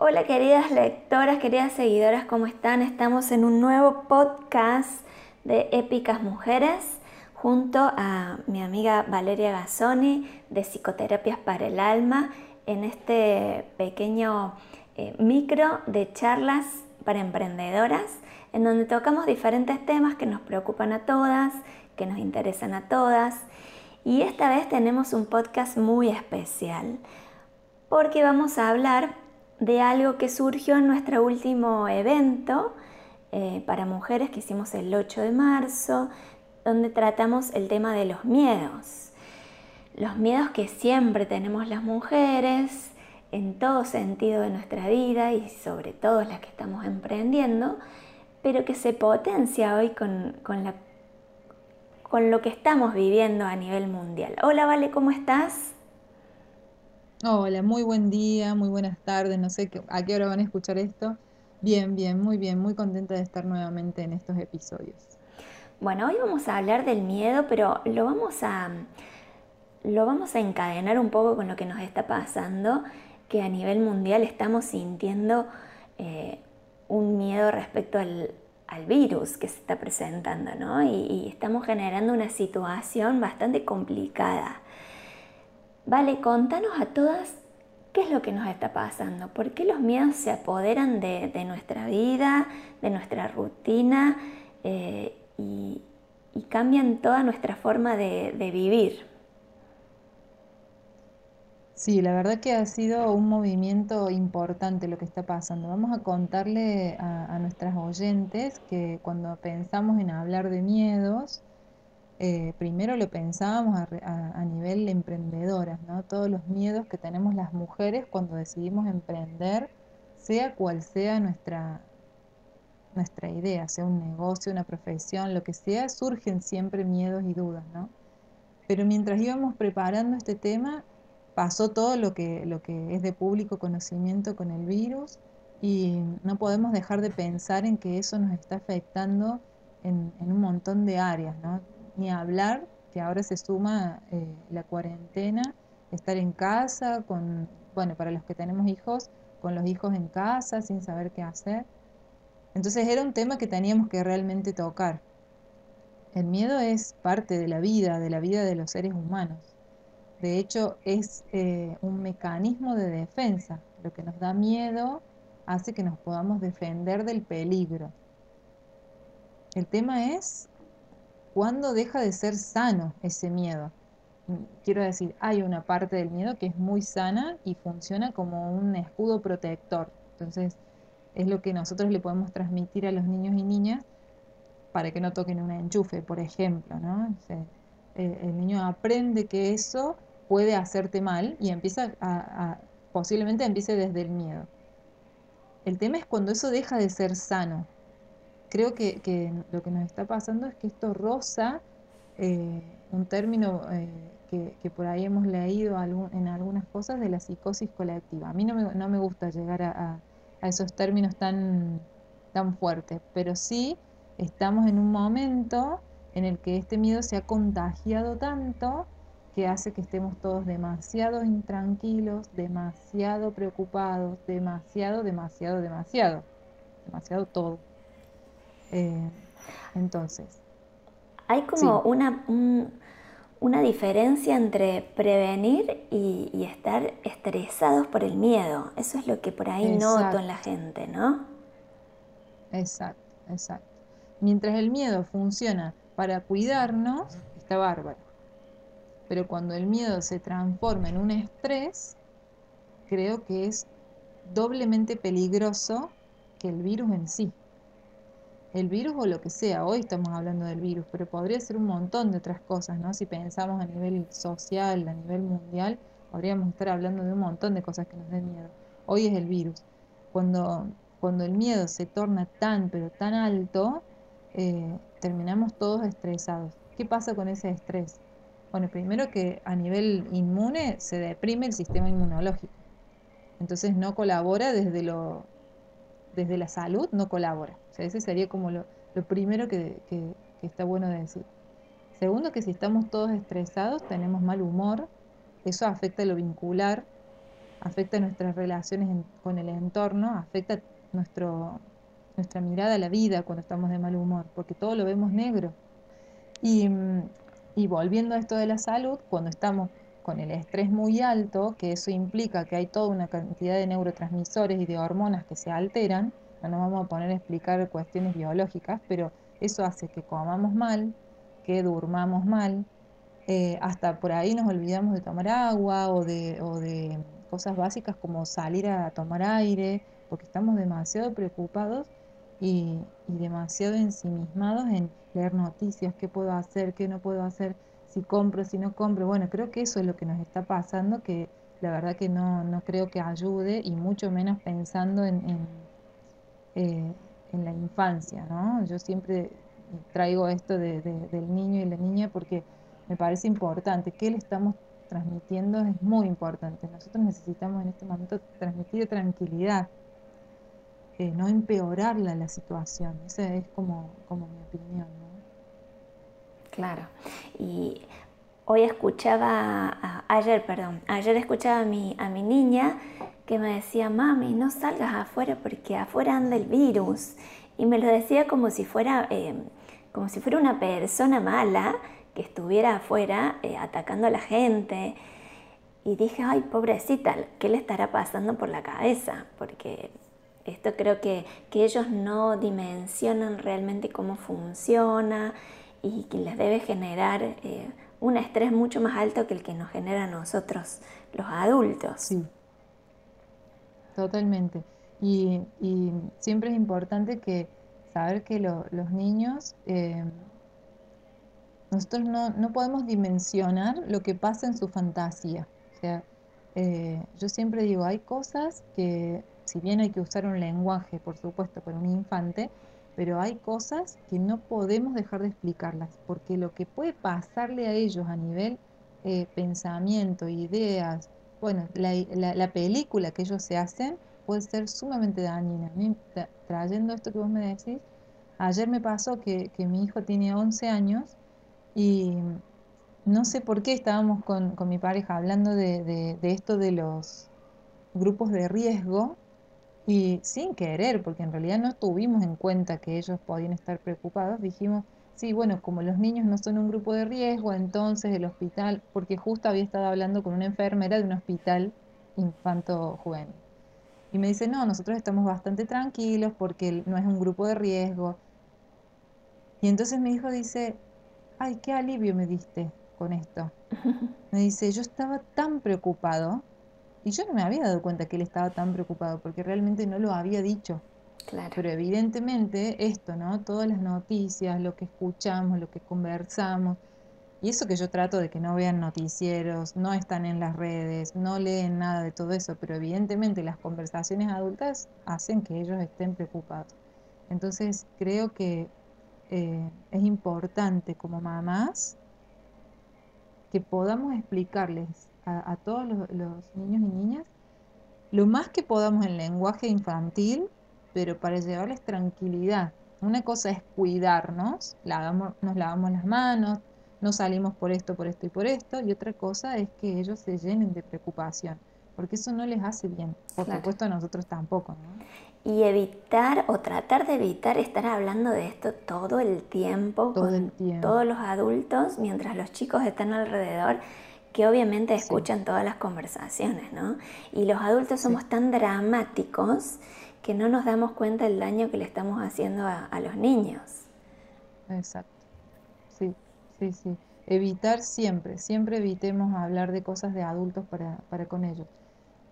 Hola queridas lectoras, queridas seguidoras, ¿cómo están? Estamos en un nuevo podcast de Épicas Mujeres junto a mi amiga Valeria Gazzoni de Psicoterapias para el Alma en este pequeño eh, micro de charlas para emprendedoras en donde tocamos diferentes temas que nos preocupan a todas, que nos interesan a todas. Y esta vez tenemos un podcast muy especial porque vamos a hablar de algo que surgió en nuestro último evento eh, para mujeres que hicimos el 8 de marzo, donde tratamos el tema de los miedos. Los miedos que siempre tenemos las mujeres en todo sentido de nuestra vida y sobre todo las que estamos emprendiendo, pero que se potencia hoy con, con lo que estamos viviendo a nivel mundial. Hola, Vale, ¿cómo estás? Hola, muy buen día, muy buenas tardes, no sé a qué hora van a escuchar esto. Bien, bien, muy bien, muy contenta de estar nuevamente en estos episodios. Bueno, hoy vamos a hablar del miedo, pero lo vamos a, lo vamos a encadenar un poco con lo que nos está pasando, que a nivel mundial estamos sintiendo eh, un miedo respecto al, virus que se está presentando, ¿no? y estamos generando una situación bastante complicada. Vale, contanos a todas qué es lo que nos está pasando, por qué los miedos se apoderan de, nuestra vida, de nuestra rutina eh, y, cambian toda nuestra forma de, vivir. Sí, la verdad que ha sido un movimiento importante lo que está pasando. Vamos a contarle a nuestras oyentes que cuando pensamos en hablar de miedos, eh, primero lo pensábamos a, nivel emprendedoras, ¿no? Todos los miedos que tenemos las mujeres cuando decidimos emprender, sea cual sea nuestra, nuestra idea, sea un negocio, una profesión, lo que sea, surgen siempre miedos y dudas, ¿no? Pero mientras íbamos preparando este tema, pasó todo lo que, lo que es de público conocimiento con el virus y no podemos dejar de pensar en que eso nos está afectando en, en un montón de áreas, ¿no? Ni hablar, que ahora se suma eh, la cuarentena, estar en casa, con, bueno, para los que tenemos hijos, con los hijos en casa, sin saber qué hacer. Entonces era un tema que teníamos que realmente tocar. El miedo es parte de la vida, de la vida de los seres humanos. De hecho, es eh, un mecanismo de defensa. Lo que nos da miedo hace que nos podamos defender del peligro. El tema es ¿Cuándo deja de ser sano ese miedo? Quiero decir, hay una parte del miedo que es muy sana y funciona como un escudo protector. Entonces, es lo que nosotros le podemos transmitir a los niños y niñas para que no toquen un enchufe, por ejemplo, ¿no? el, niño aprende que eso puede hacerte mal y empieza a, posiblemente empiece desde el miedo. El tema es cuando eso deja de ser sano, creo que, lo que nos está pasando es que esto roza eh, un término eh, que, por ahí hemos leído en algunas cosas de la psicosis colectiva. A mí no me, gusta llegar a, esos términos tan fuertes, pero sí estamos en un momento en el que este miedo se ha contagiado tanto que hace que estemos todos demasiado intranquilos, demasiado preocupados, demasiado, demasiado, demasiado, demasiado todo. Eh, entonces. Hay como una, una diferencia entre prevenir y, estar estresados por el miedo. Eso es lo que por ahí noto en la gente, ¿no? Exacto, exacto. Mientras el miedo funciona para cuidarnos, está bárbaro. Pero cuando el miedo se transforma en un estrés, creo que es doblemente peligroso que el virus en sí el virus o lo que sea. Hoy estamos hablando del virus, pero podría ser un montón de otras cosas, ¿no? Si pensamos a nivel social, a nivel mundial, podríamos estar hablando de un montón de cosas que nos den miedo. Hoy es el virus. Cuando, cuando el miedo se torna tan, pero tan alto, eh, terminamos todos estresados. ¿Qué pasa con ese estrés? Bueno, primero que a nivel inmune se deprime el sistema inmunológico. Entonces no colabora desde lo desde la salud, no colabora ese sería como lo, primero que, está bueno de decir. Segundo, que si estamos todos estresados, tenemos mal humor, eso afecta lo vincular, afecta nuestras relaciones con el entorno, afecta nuestro, nuestra mirada a la vida cuando estamos de mal humor, porque todo lo vemos negro. Y volviendo a esto de la salud, cuando estamos con el estrés muy alto, que eso implica que hay toda una cantidad de neurotransmisores y de hormonas que se alteran, no nos vamos a poner a explicar cuestiones biológicas, pero eso hace que comamos mal, que durmamos mal, eh, hasta por ahí nos olvidamos de tomar agua o de, cosas básicas como salir a tomar aire, porque estamos demasiado preocupados y, y demasiado ensimismados en leer noticias, qué puedo hacer, qué no puedo hacer, si compro, si no compro. Bueno, creo que eso es lo que nos está pasando, que la verdad que no, no creo que ayude y mucho menos pensando en, en, eh, en la infancia, ¿no? Yo siempre traigo esto de, de, del niño y la niña porque me parece importante. ¿Qué le estamos transmitiendo? Es muy importante. Nosotros necesitamos en este momento transmitir tranquilidad, eh, no empeorarla la situación. Esa es como, como mi opinión. ¿no? Claro. Y hoy escuchaba, ayer, perdón, ayer escuchaba a mi, a mi niña que me decía, mami, no salgas afuera porque afuera anda el virus. Y me lo decía como si fuera, eh, como si fuera una persona mala que estuviera afuera eh, atacando a la gente. Y dije, ay, pobrecita, ¿qué le estará pasando por la cabeza? Porque esto creo que, que ellos no dimensionan realmente cómo funciona y que les debe generar eh, un estrés mucho más alto que el que nos genera a nosotros, los adultos. Sí, totalmente. Y, y siempre es importante que saber que lo, los niños eh, nosotros no, no, podemos dimensionar lo que pasa en su fantasía. O sea, eh, yo siempre digo, hay cosas que, si bien hay que usar un lenguaje, por supuesto, para un infante, pero hay cosas que no podemos dejar de explicarlas, porque lo que puede pasarle a ellos a nivel eh, pensamiento, ideas, bueno, la, la, la, película que ellos se hacen puede ser sumamente dañina. Trayendo esto que vos me decís, ayer me pasó que, que mi hijo tiene 11 años y no sé por qué estábamos con, con mi pareja hablando de, de, esto de los grupos de riesgo y sin querer, porque en realidad no tuvimos en cuenta que ellos podían estar preocupados, dijimos, sí, bueno, como los niños no son un grupo de riesgo, entonces el hospital, porque justo había estado hablando con una enfermera de un hospital infanto-juvenil. Y me dice, no, nosotros estamos bastante tranquilos porque no es un grupo de riesgo. Y entonces mi hijo dice, ay, qué alivio me diste con esto. Me dice, yo estaba tan preocupado y yo no me había dado cuenta que él estaba tan preocupado porque realmente no lo había dicho. Claro. Pero evidentemente esto, ¿no? Todas las noticias, lo que escuchamos, lo que conversamos, y eso que yo trato de que no vean noticieros, no están en las redes, no leen nada de todo eso, pero evidentemente las conversaciones adultas hacen que ellos estén preocupados. Entonces creo que eh, es importante como mamás que podamos explicarles a, a todos los, los, niños y niñas lo más que podamos en lenguaje infantil, pero para llevarles tranquilidad. Una cosa es cuidarnos, lavamos, nos lavamos las manos, no salimos por esto, por esto y por esto, y otra cosa es que ellos se llenen de preocupación, porque eso no les hace bien, por claro. supuesto a nosotros tampoco. ¿no? Y evitar o tratar de evitar estar hablando de esto todo el tiempo, todo con el tiempo. todos los adultos, mientras los chicos están alrededor, que obviamente escuchan sí. todas las conversaciones, ¿no? Y los adultos somos sí. tan dramáticos que no nos damos cuenta del daño que le estamos haciendo a, a los niños. Exacto, sí. Sí, sí. Evitar siempre, siempre evitemos hablar de cosas de adultos para, para con ellos.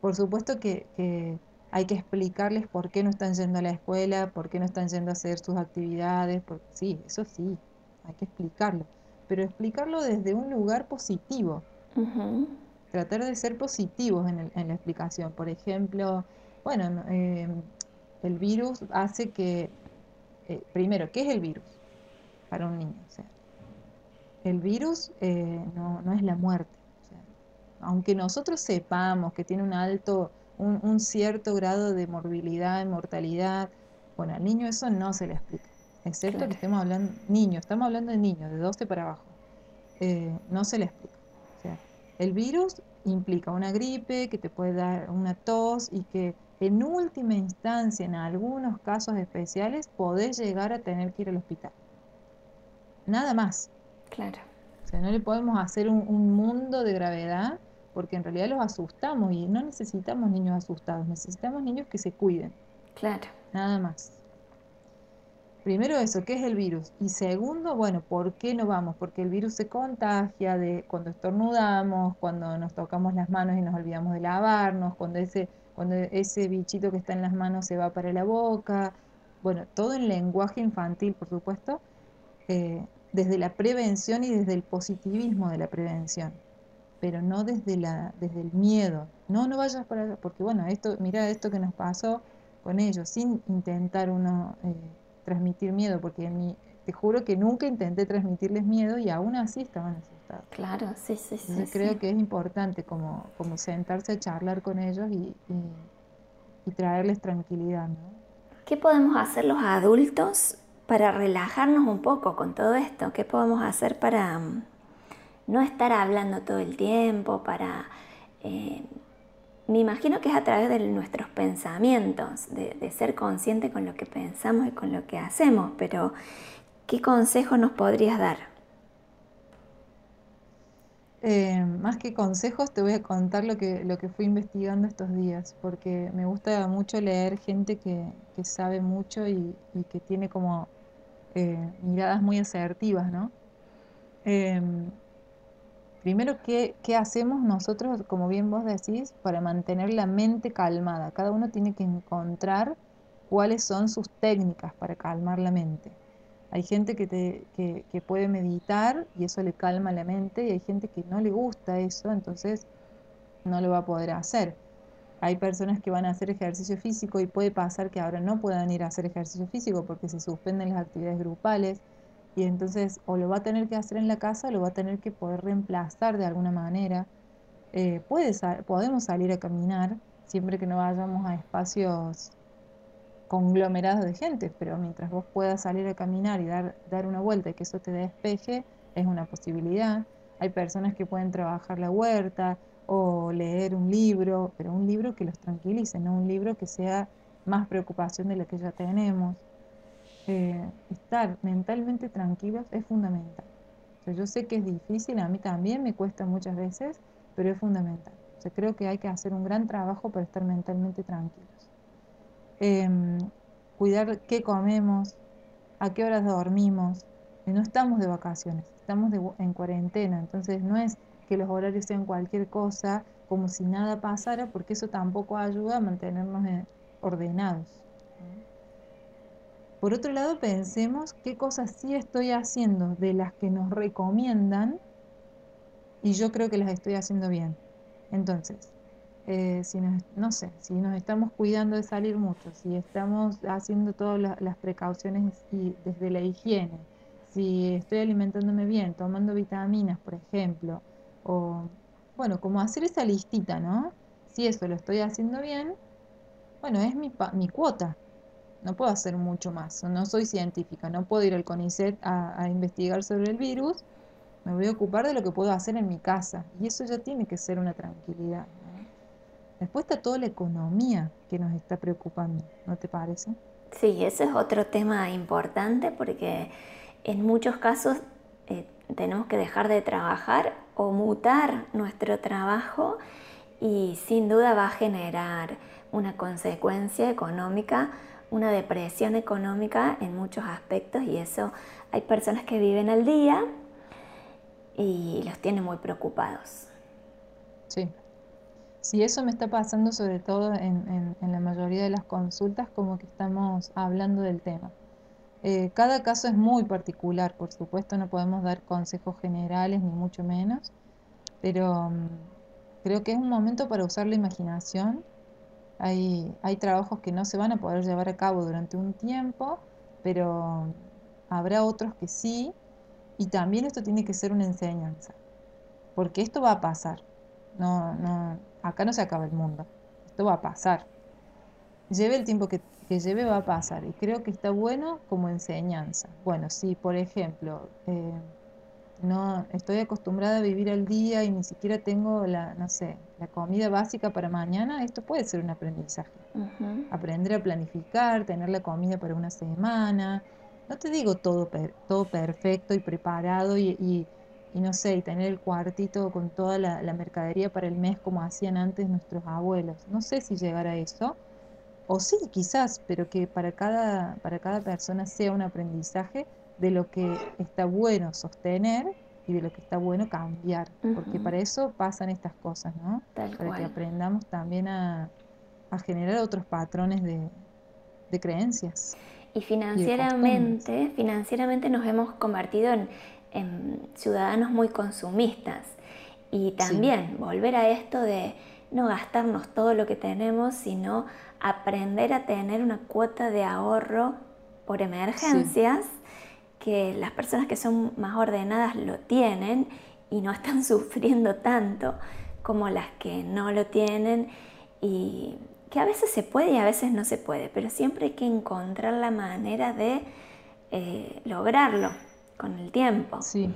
Por supuesto que, que, hay que explicarles por qué no están yendo a la escuela, por qué no están yendo a hacer sus actividades. Por... Sí, eso sí, hay que explicarlo. Pero explicarlo desde un lugar positivo. Uh -huh. Tratar de ser positivos en, el, en, la explicación. Por ejemplo, bueno, eh, el virus hace que, eh, primero, ¿qué es el virus para un niño? O sea, el virus eh, no, no, es la muerte. O sea, aunque nosotros sepamos que tiene un alto, un, un, cierto grado de morbilidad y mortalidad, bueno, al niño eso no se le explica. Excepto claro. que estemos hablando, niños, estamos hablando de niños, de 12 para abajo. Eh, no se le explica. El virus implica una gripe, que te puede dar una tos y que en última instancia, en algunos casos especiales, podés llegar a tener que ir al hospital. Nada más. Claro. O sea, no le podemos hacer un, un mundo de gravedad porque en realidad los asustamos y no necesitamos niños asustados, necesitamos niños que se cuiden. Claro. Nada más. Primero eso, ¿qué es el virus? Y segundo, bueno, ¿por qué no vamos? Porque el virus se contagia de cuando estornudamos, cuando nos tocamos las manos y nos olvidamos de lavarnos, cuando ese, cuando ese bichito que está en las manos se va para la boca. Bueno, todo en lenguaje infantil, por supuesto, eh, desde la prevención y desde el positivismo de la prevención, pero no desde, la, desde el miedo. No, no vayas para porque bueno, esto, mira esto que nos pasó con ellos, sin intentar uno... Eh, transmitir miedo, porque mi, te juro que nunca intenté transmitirles miedo y aún así estaban asustados. Claro, sí, sí, sí. creo que es importante como, como sentarse a charlar con ellos y, y, traerles tranquilidad. ¿no? ¿Qué podemos hacer los adultos para relajarnos un poco con todo esto? ¿Qué podemos hacer para mm, no estar hablando todo el tiempo, para... Eh, me imagino que es a través de nuestros pensamientos, de, ser consciente con lo que pensamos y con lo que hacemos, pero ¿qué consejo nos podrías dar? Eh, más que consejos, te voy a contar lo que, lo que fui investigando estos días, porque me gusta mucho leer gente que, sabe mucho y, que tiene como eh, miradas muy asertivas, ¿no? Eh, Primero, ¿qué, hacemos nosotros, como bien vos decís, para mantener la mente calmada? Cada uno tiene que encontrar cuáles son sus técnicas para calmar la mente. Hay gente que, te, que, puede meditar y eso le calma la mente y hay gente que no le gusta eso, entonces no lo va a poder hacer. Hay personas que van a hacer ejercicio físico y puede pasar que ahora no puedan ir a hacer ejercicio físico porque se suspenden las actividades grupales y entonces o lo va a tener que hacer en la casa o lo va a tener que poder reemplazar de alguna manera. Eh, puede podemos salir a caminar siempre que no vayamos a espacios conglomerados de gente, pero mientras vos puedas salir a caminar y dar, dar una vuelta y que eso te despeje, es una posibilidad. Hay personas que pueden trabajar la huerta o leer un libro, pero un libro que los tranquilice, no un libro que sea más preocupación de la que ya tenemos. Eh, estar mentalmente tranquilos es fundamental. yo sé que es difícil, a mí también me cuesta muchas veces, pero es fundamental. Creo que hay que hacer un gran trabajo para estar mentalmente tranquilos. Em, cuidar qué comemos, a qué horas dormimos. no estamos de vacaciones, estamos en cuarentena, entonces no es que los horarios sean cualquier cosa, como si nada pasara, porque eso tampoco ayuda a mantenernos eh, ordenados. Por otro lado, pensemos qué cosas sí estoy haciendo de las que nos recomiendan y yo creo que las estoy haciendo bien. Entonces, eh, si no sé, si nos estamos cuidando de salir mucho, si estamos haciendo todas las precauciones y desde la higiene, si estoy alimentándome bien, tomando vitaminas, por ejemplo, o bueno, como hacer esa listita, ¿no? Si eso lo estoy haciendo bien, bueno, es mi, mi cuota, no puedo hacer mucho más. No soy científica, no puedo ir al CONICET a, investigar sobre el virus. Me voy a ocupar de lo que puedo hacer en mi casa. Y eso ya tiene que ser una tranquilidad. Después está toda la economía que nos está preocupando, ¿no te parece? Sí, ese es otro tema importante porque en muchos casos eh, tenemos que dejar de trabajar o mutar nuestro trabajo y sin duda va a generar una consecuencia económica una depresión económica en muchos aspectos y eso hay personas que viven al día y los tiene muy preocupados. Sí. Sí, eso me está pasando sobre todo en, la mayoría de las consultas, como que estamos hablando del tema. Eh, cada caso es muy particular, por supuesto, no podemos dar consejos generales ni mucho menos, pero mm, creo que es un momento para usar la imaginación hay, trabajos que no se van a poder llevar a cabo durante un tiempo, pero habrá otros que sí, y también esto tiene que ser una enseñanza, porque esto va a pasar. No, no, acá no se acaba el mundo, esto va a pasar. Lleve el tiempo que, lleve, va a pasar, y creo que está bueno como enseñanza. Bueno, si por ejemplo, eh, no estoy acostumbrada a vivir al día y ni siquiera tengo la, no sé, la comida básica para mañana, esto puede ser un aprendizaje. Aprender a planificar, tener la comida para una semana. No te digo todo, todo perfecto y preparado y, no sé, y tener el cuartito con toda la, la, mercadería para el mes como hacían antes nuestros abuelos. No sé si llegar a eso. O sí, quizás, pero que para cada, para cada persona sea un aprendizaje de lo que está bueno sostener y de lo que está bueno cambiar, porque para eso pasan estas cosas, ¿no? para que aprendamos también a, generar otros patrones de, creencias. Y financieramente, financieramente nos hemos convertido en, ciudadanos muy consumistas. Y también volver a esto de no gastarnos todo lo que tenemos, sino aprender a tener una cuota de ahorro por emergencias que las personas que son más ordenadas lo tienen y no están sufriendo tanto como las que no lo tienen y que a veces se puede y a veces no se puede, pero siempre hay que encontrar la manera de eh, lograrlo con el tiempo. Sí.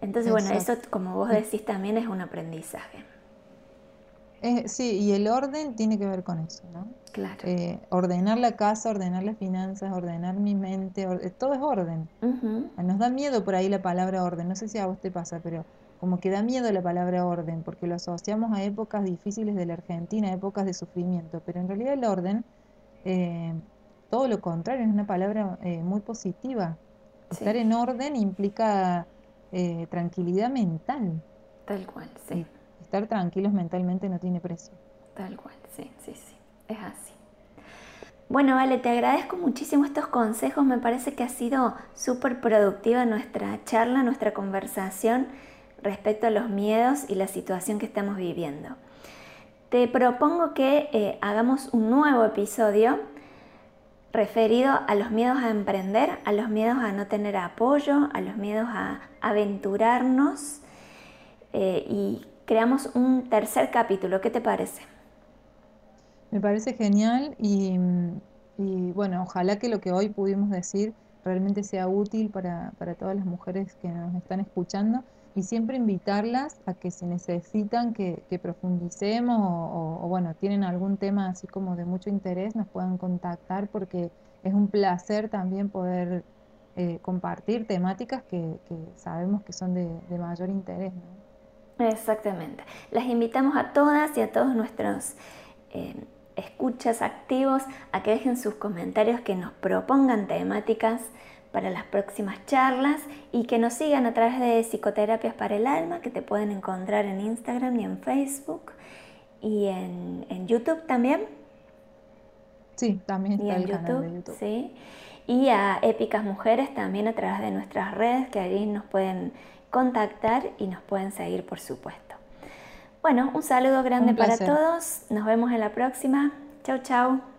Entonces, bueno, eso como vos decís también es un aprendizaje. Eh, sí, y el orden tiene que ver con eso, ¿no? Claro. Eh, ordenar la casa, ordenar las finanzas, ordenar mi mente, todo es orden. Nos da miedo por ahí la palabra orden, no sé si a vos te pasa, pero como que da miedo la palabra orden, porque lo asociamos a épocas difíciles de la Argentina, épocas de sufrimiento, pero en realidad el orden, eh, todo lo contrario, es una palabra muy positiva. Estar en orden implica tranquilidad mental. Tal cual, sí estar tranquilos mentalmente no tiene precio. Tal cual, sí, sí, sí, es así. Bueno, Vale, te agradezco muchísimo estos consejos. Me parece que ha sido súper productiva nuestra charla, nuestra conversación respecto a los miedos y la situación que estamos viviendo. Te propongo que eh, hagamos un nuevo episodio referido a los miedos a emprender, a los miedos a no tener apoyo, a los miedos a aventurarnos eh, y creamos un tercer capítulo. ¿Qué te parece? Me parece genial y, bueno, ojalá que lo que hoy pudimos decir realmente sea útil para, todas las mujeres que nos están escuchando y siempre invitarlas a que si necesitan que, profundicemos o, bueno, tienen algún tema así como de mucho interés, nos puedan contactar porque es un placer también poder eh, compartir temáticas que, sabemos que son de, mayor interés. Exactamente. Las invitamos a todas y a todos nuestros eh, escuchas activos a que dejen sus comentarios, que nos propongan temáticas para las próximas charlas y que nos sigan a través de Psicoterapias para el Alma, que te pueden encontrar en Instagram y en Facebook y en, YouTube también. Sí, también está el canal de YouTube. Sí. Y a Épicas Mujeres también a través de nuestras redes, que allí nos pueden contactar y nos pueden seguir, por supuesto. Bueno, un saludo grande para todos. Nos vemos en la próxima. Chau, chau.